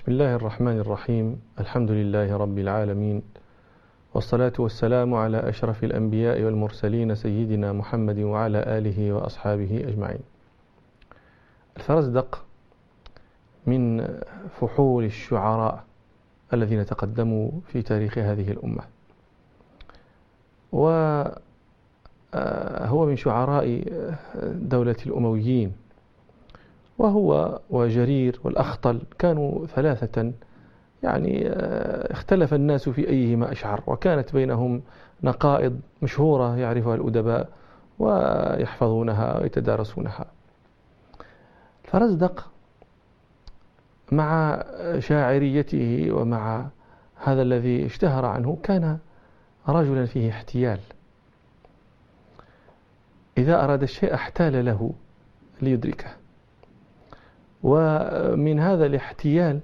بسم الله الرحمن الرحيم الحمد لله رب العالمين والصلاة والسلام على أشرف الأنبياء والمرسلين سيدنا محمد وعلى آله وأصحابه أجمعين الفرزدق من فحول الشعراء الذين تقدموا في تاريخ هذه الأمة وهو من شعراء دولة الأمويين وهو وجرير والأخطل كانوا ثلاثة يعني آه، اختلف الناس في أيهما أشعر وكانت بينهم نقائض مشهورة يعرفها الأدباء ويحفظونها ويتدارسونها. فرزدق مع شاعريته ومع هذا الذي اشتهر عنه كان رجلا فيه احتيال. إذا أراد الشيء احتال له ليدركه. ومن هذا الاحتيال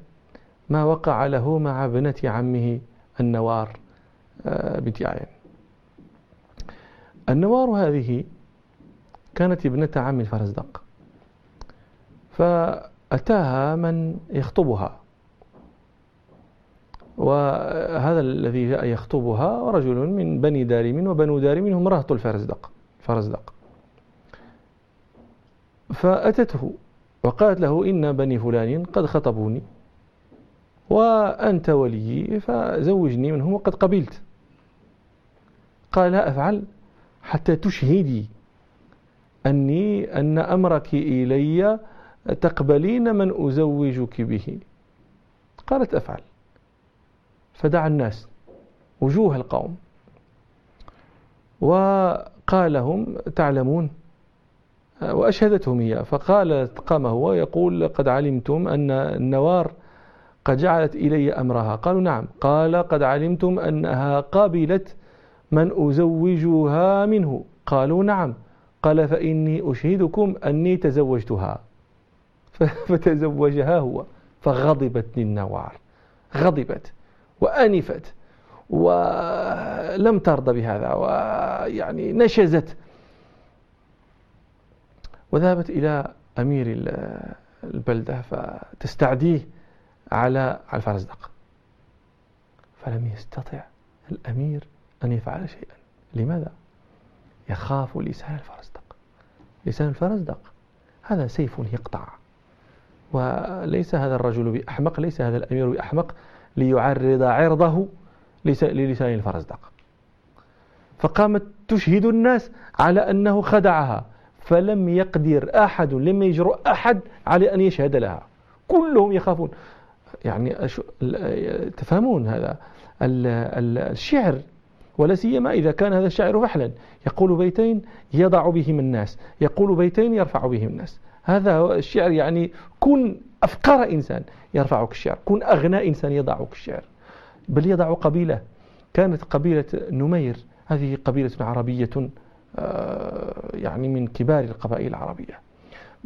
ما وقع له مع ابنة عمه النوار آه، بنت عين النوار هذه كانت ابنة عم الفرزدق فأتاها من يخطبها. وهذا الذي جاء يخطبها رجل من بني دارم وبنو دارم هم رهط الفرزدق فرزدق. فأتته وقالت له إن بني فلان قد خطبوني وأنت ولي فزوجني منهم وقد قبلت. قال لا أفعل حتى تشهدي أني أن أمرك إلي تقبلين من أزوجك به. قالت أفعل. فدعا الناس وجوه القوم وقال لهم تعلمون وأشهدتهم إياه فقال قام هو يقول قد علمتم أن النوار قد جعلت إلي أمرها قالوا نعم قال قد علمتم أنها قابلت من أزوجها منه قالوا نعم قال فإني أشهدكم أني تزوجتها فتزوجها هو. فغضبت النوار. غضبت وأنفت. ولم ترضى بهذا. ويعني نشزت. وذهبت إلى أمير البلدة فتستعديه على الفرزدق فلم يستطع الأمير أن يفعل شيئا. لماذا؟ يخاف لسان الفرزدق لسان الفرزدق هذا سيف يقطع. وليس هذا الرجل بأحمق ليس هذا الأمير بأحمق ليعرض عرضه للسان الفرزدق فقامت تشهد الناس على أنه خدعها. فلم يقدر أحد لم يجرؤ أحد على أن يشهد لها. كلهم يخافون. يعني تفهمون هذا. الشعر ولا سيما إذا كان هذا الشاعر فحلا يقول بيتين يضع بهم الناس يقول بيتين يرفع بهم الناس. هذا الشعر يعني كن أفقر إنسان يرفعك الشعر كن أغنى إنسان يضعك الشعر. بل يضع قبيلة كانت قبيلة نمير. هذه قبيلة عربية. يعني من كبار القبائل العربية.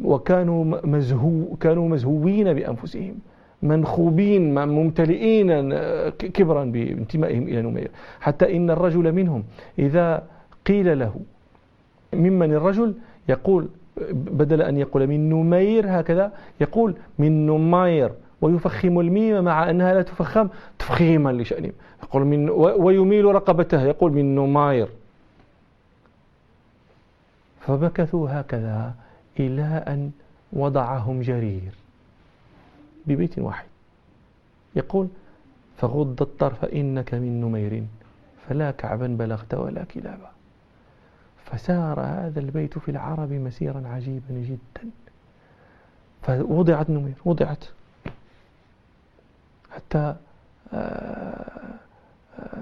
وكانوا مزهو كانوا مزهوين بأنفسهم منخوبين ممتلئين آه، كبرا بانتمائهم إلى نمير. حتى إن الرجل منهم إذا قيل له ممن الرجل يقول بدل أن يقول من نمير هكذا يقول من نمير. ويفخم الميم مع أنها لا تفخم تفخيما لشأنهم. يقول من ويميل رقبته يقول من نمير. فمكثوا هكذا إلى أن وضعهم جرير ببيت واحد. يقول فغض الطرف إنك من نمير فلا كعبا بلغت ولا كلابا. فسار هذا البيت في العرب مسيرا عجيبا جدا. فوضعت نمير وضعت. حتى آه،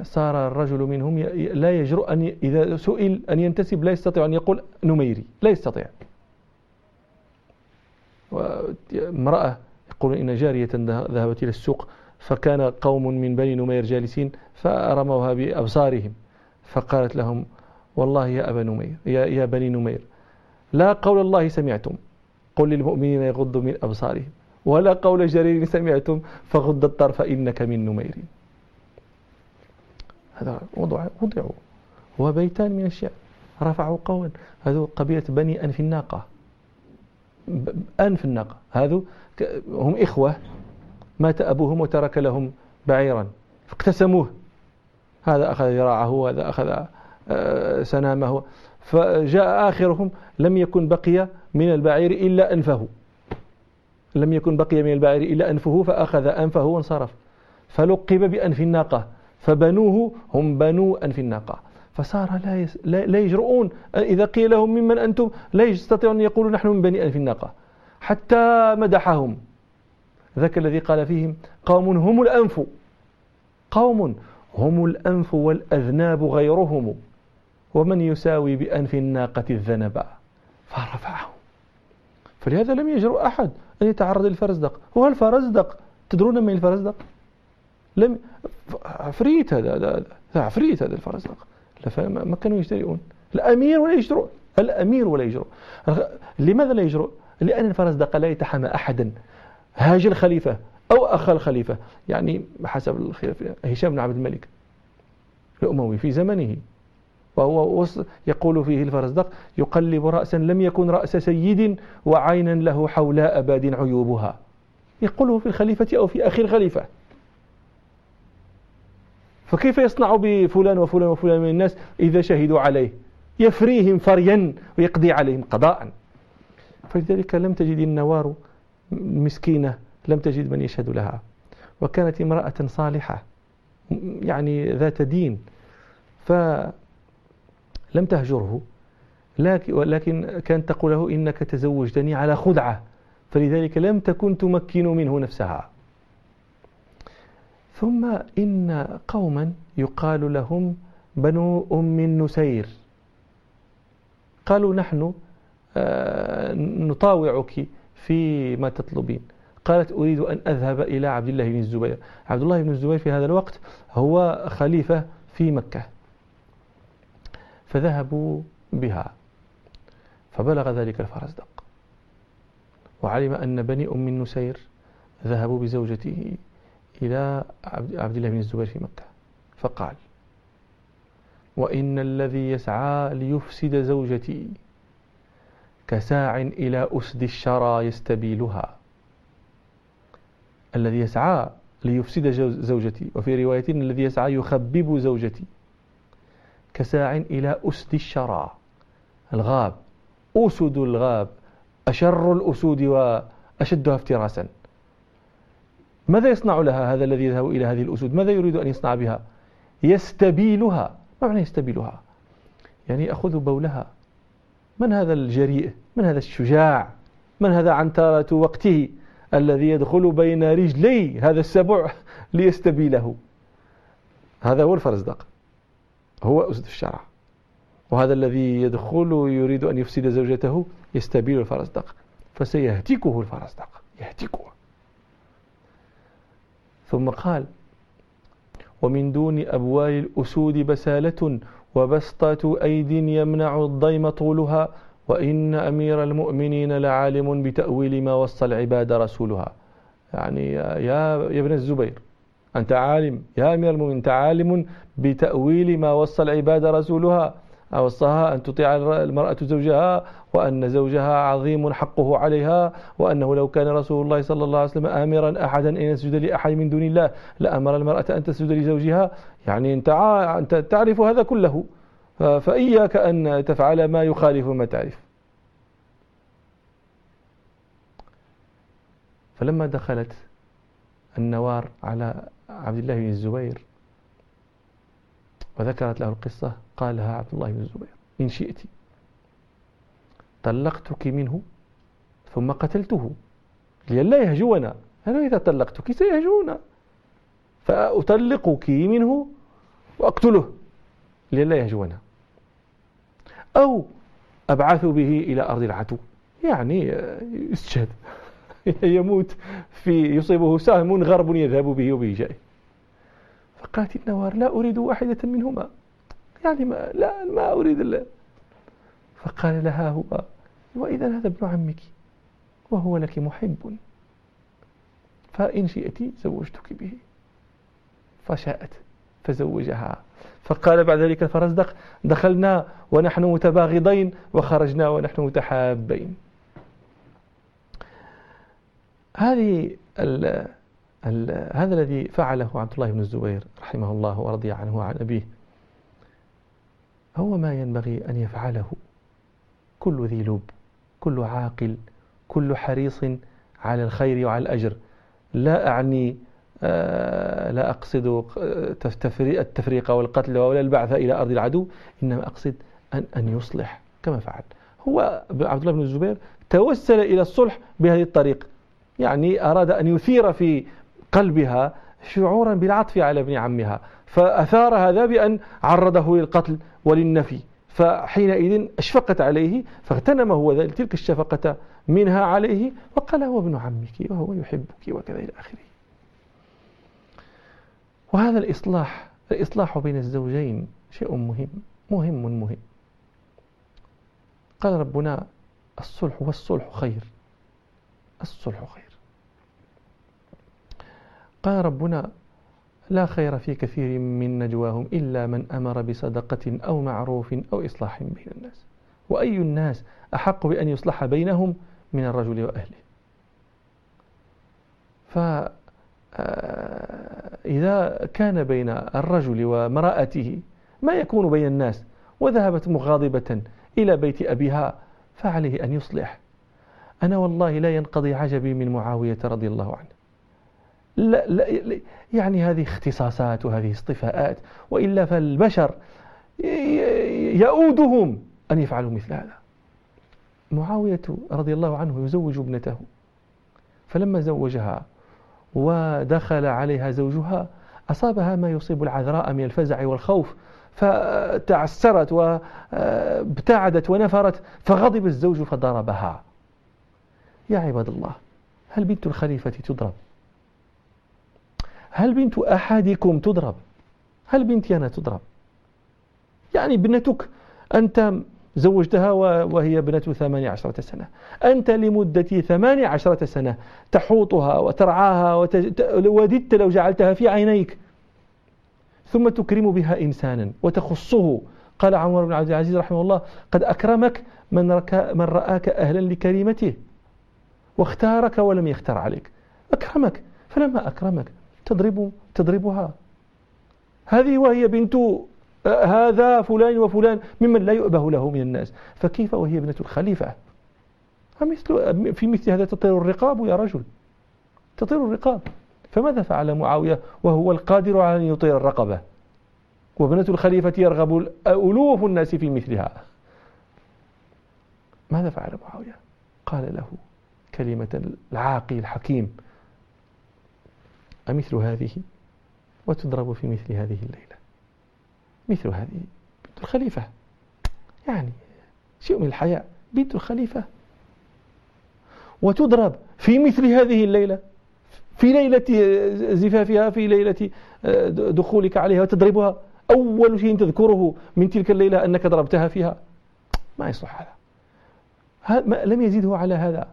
صار الرجل منهم لا يجرؤ أن إذا سئل أن ينتسب لا يستطيع أن يقول نميري لا يستطيع. امرأة يقول إن جارية ذهبت إلى السوق فكان قوم من بني نمير جالسين فرموها بأبصارهم. فقالت لهم والله يا أبا نمير يا, يا بني نمير لا قول الله سمعتم. قل للمؤمنين يغضوا من أبصارهم. ولا قول جرير سمعتم فغض الطرف إنك من نمير. هذا وضع وضعوا هو بيتان من الشعر. رفعوا قولا. هذو قبيلة بني أنف الناقة. أنف الناقة. هذو هم إخوة. مات أبوهم وترك لهم بعيرا. فاقتسموه هذا أخذ ذراعه وهذا أخذ آه، سنامه. فجاء آخرهم لم يكن بقي من البعير إلا أنفه. لم يكن بقي من البعير إلا أنفه فأخذ أنفه وانصرف. فلقب بأنف الناقة. فبنوه هم بنو أنف الناقة. فصار لا, يس لا يجرؤون. إذا قيل لهم ممن أنتم لا يستطيعون أن يقولوا نحن من بني أنف الناقة. حتى مدحهم. ذاك الذي قال فيهم قوم هم الأنف. قوم هم الأنف والأذناب غيرهم. ومن يساوي بأنف الناقة الذنب؟ فرفعه فلهذا لم يجرؤ أحد أن يتعرض للفرزدق. هو الفرزدق تدرون من الفرزدق؟ لم عفريت هذا هذا عفريت هذا الفرزدق ما كانوا يجترئون الأمير ولا يجرؤ الأمير ولا يجرؤ لماذا لا يجرؤ لأن الفرزدق لا يتحمى أحدا. هاج الخليفة أو أخ الخليفة. يعني حسب الخلافة هشام بن عبد الملك. الأموي في زمنه. وهو يقول فيه الفرزدق يقلب رأسا لم يكن رأس سيد وعينا له حولاء باد عيوبها. يقوله في الخليفة أو في أخي الخليفة. فكيف يصنع بفلان وفلان وفلان من الناس إذا شهدوا عليه؟ يفريهم فريا ويقضي عليهم قضاء. فلذلك لم تجد النوار مسكينة لم تجد من يشهد لها. وكانت امرأة صالحة يعني ذات دين فلم تهجره. لكن كانت تقول له إنك تزوجتني على خدعة فلذلك لم تكن تمكن منه نفسها. ثم إن قوما يقال لهم بنو أم النسير. قالوا نحن آه، نطاوعك فيما تطلبين. قالت أريد أن أذهب إلى عبد الله بن الزبير. عبد الله بن الزبير في هذا الوقت هو خليفة في مكة. فذهبوا بها. فبلغ ذلك الفرزدق. وعلم أن بني أم النسير ذهبوا بزوجته. إلى عبد الله بن الزبير في مكة. فقال وإن الذي يسعى ليفسد زوجتي كساع إلى أسد الشرى يستبيلها. الذي يسعى ليفسد زوجتي وفي رواية الذي يسعى يخبب زوجتي كساع إلى أسد الشرى. الغاب أسد الغاب أشر الأسود وأشدها افتراسا. ماذا يصنع لها هذا الذي يذهب إلى هذه الأسود؟ ماذا يريد أن يصنع بها؟ يستبيلها. ما معنى يستبيلها؟ يعني يأخذ بولها. من هذا الجريء؟ من هذا الشجاع؟ من هذا عنترة وقته الذي يدخل بين رجلي هذا السبع ليستبيله؟ هذا هو الفرزدق هو أسد الشرع. وهذا الذي يدخل يريد أن يفسد زوجته يستبيل الفرزدق فسيهتكه الفرزدق يهتكه. ثم قال ومن دون أبوال الأسود بسالة وبسطة أيد يمنع الضيم طولها وإن أمير المؤمنين لعالم بتأويل ما وصى العباد رسولها. يعني يا, يا ابن الزبير أنت عالم يا أمير المؤمنين أنت عالم بتأويل ما وصى العباد رسولها. أوصاها أن تطيع المرأة زوجها وأن زوجها عظيم حقه عليها وأنه لو كان رسول الله صلى الله عليه وسلم آمرا أحدا أن يسجد لأحد من دون الله لأمر المرأة أن تسجد لزوجها يعني أنت, تعرف هذا كله. فإياك أن تفعل ما يخالف ما تعرف. فلما دخلت النوار على عبد الله بن الزبير وذكرت له القصة قال لها عبد الله بن الزبير إن شئت طلقتك منه ثم قتلته لئلا يهجونا. أنا إذا طلقتك سيهجونا فأطلقك منه وأقتله لئلا يهجونا. أو أبعث به إلى أرض العدو يعني يستشهد يموت في يصيبه سهم غرب يذهب به وبه جائه فقالت النوار لا أريد واحدة منهما. يعني ما لا ما أريد الله فقال لها هو وإذا هذا ابن عمك وهو لك محب. فإن شئت زوجتك به. فشاءت فزوجها. فقال بعد ذلك الفرزدق دخلنا ونحن متباغضين وخرجنا ونحن متحابين. هذه هذا الذي فعله عبد الله بن الزبير رحمه الله ورضي عنه وعن أبيه. هو ما ينبغي أن يفعله. كل ذي لب كل عاقل كل حريص على الخير وعلى الأجر. لا أعني آه، لا أقصد التفريق والقتل ولا البعث إلى أرض العدو إنما أقصد أن, أن يصلح كما فعل. هو عبد الله بن الزبير توسل إلى الصلح بهذه الطريقة يعني أراد أن يثير في قلبها شعورا بالعطف على ابن عمها. فأثار هذا بأن عرضه للقتل وللنفي. فحينئذ أشفقت عليه فاغتنم هو تلك الشفقة منها عليه وقال هو ابن عمك وهو يحبك وكذا إلى آخره. وهذا الإصلاح الإصلاح بين الزوجين شيء مهم مهم مهم. قال ربنا الصلح والصلح خير. الصلح خير. قال ربنا لا خير في كثير من نجواهم إلا من أمر بصدقة أو معروف أو إصلاح بين الناس. وأي الناس أحق بأن يصلح بينهم من الرجل وأهله؟ فإذا آه، كان بين الرجل ومرأته ما يكون بين الناس وذهبت مغاضبة إلى بيت أبيها فعليه أن يصلح. أنا والله لا ينقضي عجبي من معاوية رضي الله عنه. لا لا يعني هذه اختصاصات وهذه اصطفاءات وإلا فالبشر يؤودهم أن يفعلوا مثل هذا. معاوية رضي الله عنه يزوج ابنته فلما زوجها ودخل عليها زوجها أصابها ما يصيب العذراء من الفزع والخوف فتعسرت وابتعدت ونفرت فغضب الزوج فضربها. يا عباد الله هل بنت الخليفة تضرب؟ هل بنت أحدكم تضرب؟ هل بنتي أنا تضرب؟ يعني ابنتك أنت زوجتها وهي ابنة ثمانية عشرة سنة. أنت لمدة ثمانية عشرة سنة تحوطها وترعاها وددت لو جعلتها في عينيك. ثم تكرم بها إنسانا وتخصه. قال عمر بن عبد العزيز رحمه الله قد أكرمك من, من رآك أهلا لكريمته واختارك ولم يختار عليك. أكرمك فلما أكرمك تضرب تضربها. هذه وهي بنت هذا فلان وفلان ممن لا يؤبه له من الناس. فكيف وهي ابنة الخليفة؟ مثل في مثل هذا تطير الرقاب يا رجل. تطير الرقاب. فماذا فعل معاوية وهو القادر على أن يطير الرقبة؟ وابنة الخليفة يرغب ألوف الناس في مثلها. ماذا فعل معاوية؟ قال له كلمة العاقل الحكيم. أمثل هذه؟ وتضرب في مثل هذه الليلة. مثل هذه بنت الخليفة. يعني شيء من الحياء بنت الخليفة. وتضرب في مثل هذه الليلة. في ليلة زفافها في ليلة آه، دخولك عليها وتضربها. أول شيء تذكره من تلك الليلة أنك ضربتها فيها. ما يصلح هذا. لم يزيده على هذا.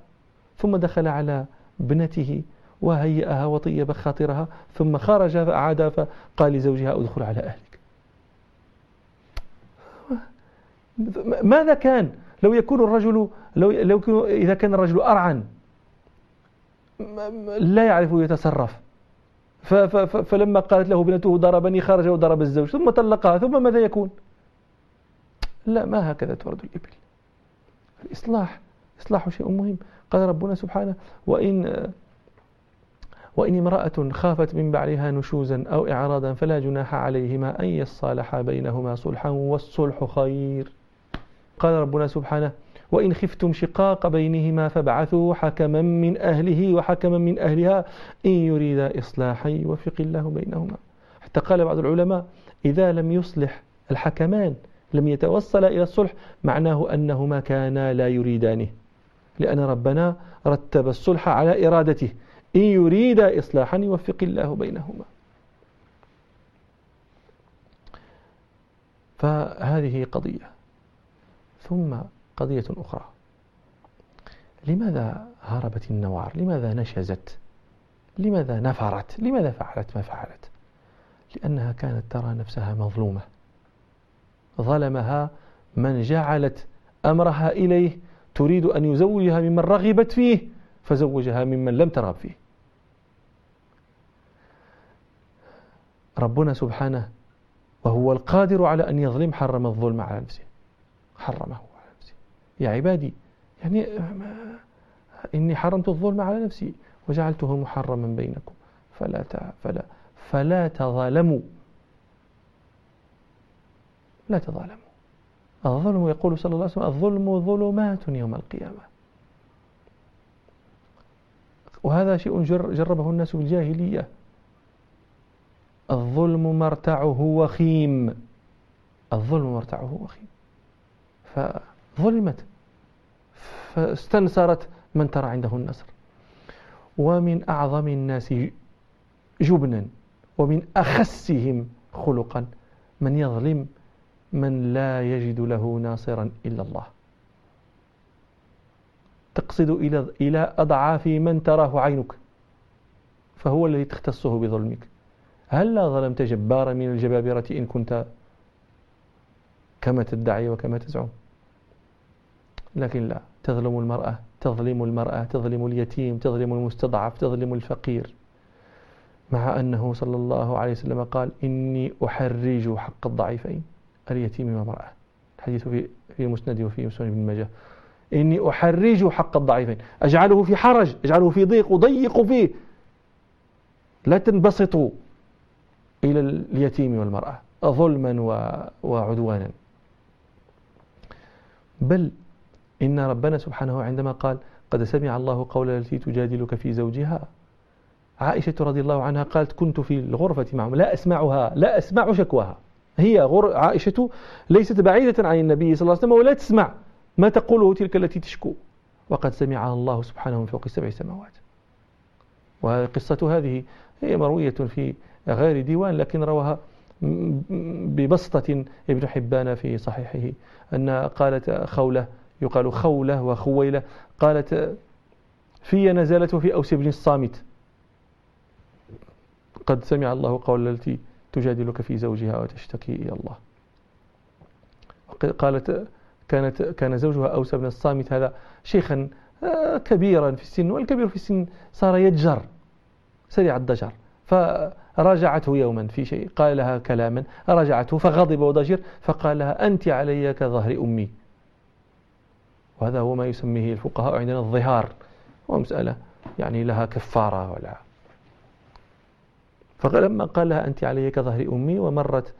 ثم دخل على ابنته وهيئها وطيب خاطرها ثم خرج فأعاد فقال لزوجها ادخل على أهلك. ماذا كان؟ لو يكون الرجل لو لو يكون إذا كان الرجل أرعن لا يعرف يتصرف. فلما قالت له ابنته ضربني. خرج وضرب الزوج ثم طلقها ثم ماذا يكون؟ لا ما هكذا تورد الإبل. الإصلاح إصلاح شيء مهم. قال ربنا سبحانه وإن وإن امرأة خافت من بعلها نشوزا أو إعراضا فلا جناح عليهما أن يصالحا بينهما صلحا والصلح خير. قال ربنا سبحانه وإن خفتم شقاق بينهما فابعثوا حكما من أهله وحكما من أهلها إن يريد إصلاحا يوفق الله بينهما. حتى قال بعض العلماء إذا لم يصلح الحكمان لم يتوصل إلى الصلح معناه أنهما كانا لا يريدانه. لأن ربنا رتب الصلح على إرادته. إن يريد إصلاحا يوفق الله بينهما. فهذه قضية. ثم قضية أخرى. لماذا هربت النوار؟ لماذا نشزت؟ لماذا نفرت؟ لماذا فعلت ما فعلت؟ لأنها كانت ترى نفسها مظلومة. ظلمها من جعلت أمرها إليه. تريد أن يزوجها ممن رغبت فيه فزوجها ممن لم ترغب فيه. ربنا سبحانه وهو القادر على أن يظلم حرم الظلم على نفسه. حرمه على نفسه. يا عبادي يعني إني حرمت الظلم على نفسي وجعلته محرما بينكم. فلا فلا فلا تظالموا لا تظالموا الظلم يقول صلى الله عليه وسلم الظلم ظلمات يوم القيامة. وهذا شيء جربه الناس في الجاهلية. الظلم مرتعه وخيم. الظلم مرتعه وخيم. فظلمت. فاستنصرت من ترى عنده النصر. ومن أعظم الناس جبنا. ومن أخسهم خلقا. من يظلم من لا يجد له ناصرا إلا الله. تقصد إلى أضعاف من تراه عينك. فهو الذي تختصه بظلمك. هل لا ظلمت جبارا من الجبابرة إن كنت كما تدعي وكما تزعم؟ لكن لا تظلم المرأة تظلم المرأة تظلم اليتيم تظلم المستضعف تظلم الفقير. مع أنه صلى الله عليه وسلم قال إني أحرج حق الضعيفين اليتيم والمرأة. الحديث في في مسند وفي مسند بن ماجه. إني أحرج حق الضعيفين. أجعله في حرج أجعله في ضيق أضيق فيه. لا تنبسطوا. إلى اليتيم والمرأة ظلما وعدوانا. بل إن ربنا سبحانه عندما قال قد سمع الله قول التي تجادلك في زوجها عائشة رضي الله عنها قالت كنت في الغرفة معهم لا أسمعها لا أسمع شكواها هي غر... عائشة ليست بعيدة عن النبي صلى الله عليه وسلم ولا تسمع ما تقوله تلك التي تشكو. وقد سمعها الله سبحانه من فوق السبع سماوات. وقصة هذه هي مروية في غير ديوان لكن رواها ببسطة ابن حبان في صحيحه. أن قالت خولة يقال خولة وخويلة قالت في نزلت في أوس بن الصامت. قد سمع الله قول التي تجادلك في زوجها وتشتكي إلى الله. قالت كانت كان زوجها أوس بن الصامت هذا شيخا آه، كبيرا في السن والكبير في السن صار يتجر سريع الضجر. فراجعته يوما في شيء قال لها كلاما راجعته فغضب وضجر فقال لها أنت علي كظهر أمي. وهذا هو ما يسميه الفقهاء عندنا الظهار ومسألة يعني لها كفارة ولا. فلما قال لها أنت علي كظهر أمي ومرت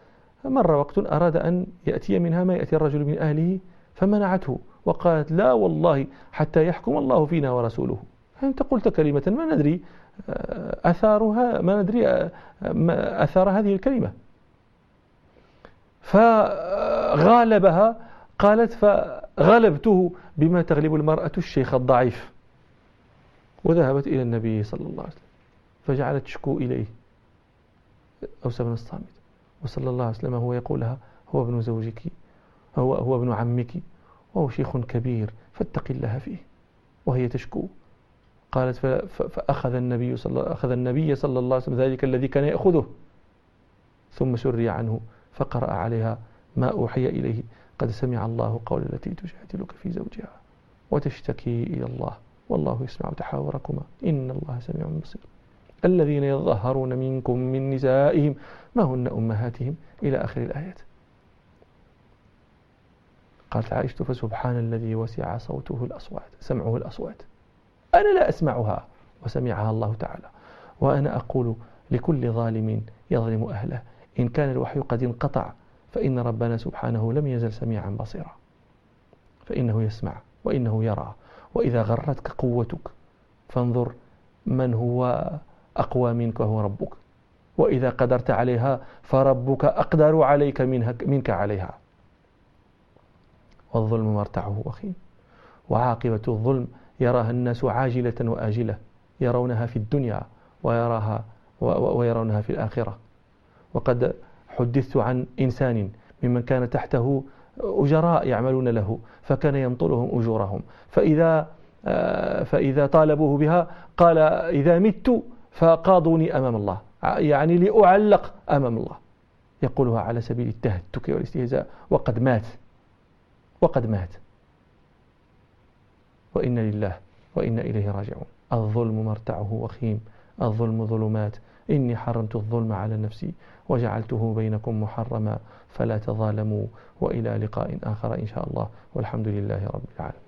مر وقت أراد أن يأتي منها ما يأتي الرجل من أهله فمنعته وقالت لا والله حتى يحكم الله فينا ورسوله. أنت قلت كلمة ما ندري أثارها ما ندري أثار هذه الكلمة. فغالبها قالت فغلبته بما تغلب المرأة الشيخ الضعيف. وذهبت إلى النبي صلى الله عليه وسلم فجعلت تشكو إليه. أوس بن الصامت. وصلى الله عليه وسلم هو يقول لها هو ابن زوجك هو, هو ابن عمك وهو شيخ كبير فاتق الله فيه وهي تشكو. قالت فأخذ النبي صلى أخذ النبي صلى الله عليه وسلم ذلك الذي كان يأخذه. ثم سري عنه فقرأ عليها ما أوحي إليه. قد سمع الله قول التي تجادلك في زوجها وتشتكي إلى الله. والله يسمع تحاوركما. إن الله سميع بصير. الذين يظهرون منكم من نسائهم ما هن أمهاتهم؟ إلى آخر الآيات. قالت عائشة فسبحان الذي وسع صوته الأصوات سمعه الأصوات. أنا لا أسمعها. وسمعها الله تعالى. وأنا أقول لكل ظالم يظلم أهله. إن كان الوحي قد انقطع فإن ربنا سبحانه لم يزل سميعا بصيرا. فإنه يسمع وإنه يرى. وإذا غرتك قوتك فانظر من هو أقوى منك وهو ربك. وإذا قدرت عليها فربك أقدر عليك منك عليها. والظلم مرتعه وخيم وعاقبة الظلم يراها الناس عاجلة وآجلة يرونها في الدنيا ويراها ويرونها في الآخرة. وقد حدثت عن إنسان ممن كان تحته أجراء يعملون له فكان ينطلهم أجورهم. فإذا آه، فإذا طالبوه بها قال إذا مت فقاضوني أمام الله يعني لأعلق أمام الله. يقولها على سبيل التهتك والاستهزاء وقد مات وقد مات. وإن لله وإن إليه راجعون. الظلم مرتعه وخيم الظلم ظلمات. إني حرمت الظلم على نفسي وجعلته بينكم محرما. فلا تظالموا وإلى لقاء آخر إن شاء الله. والحمد لله رب العالمين.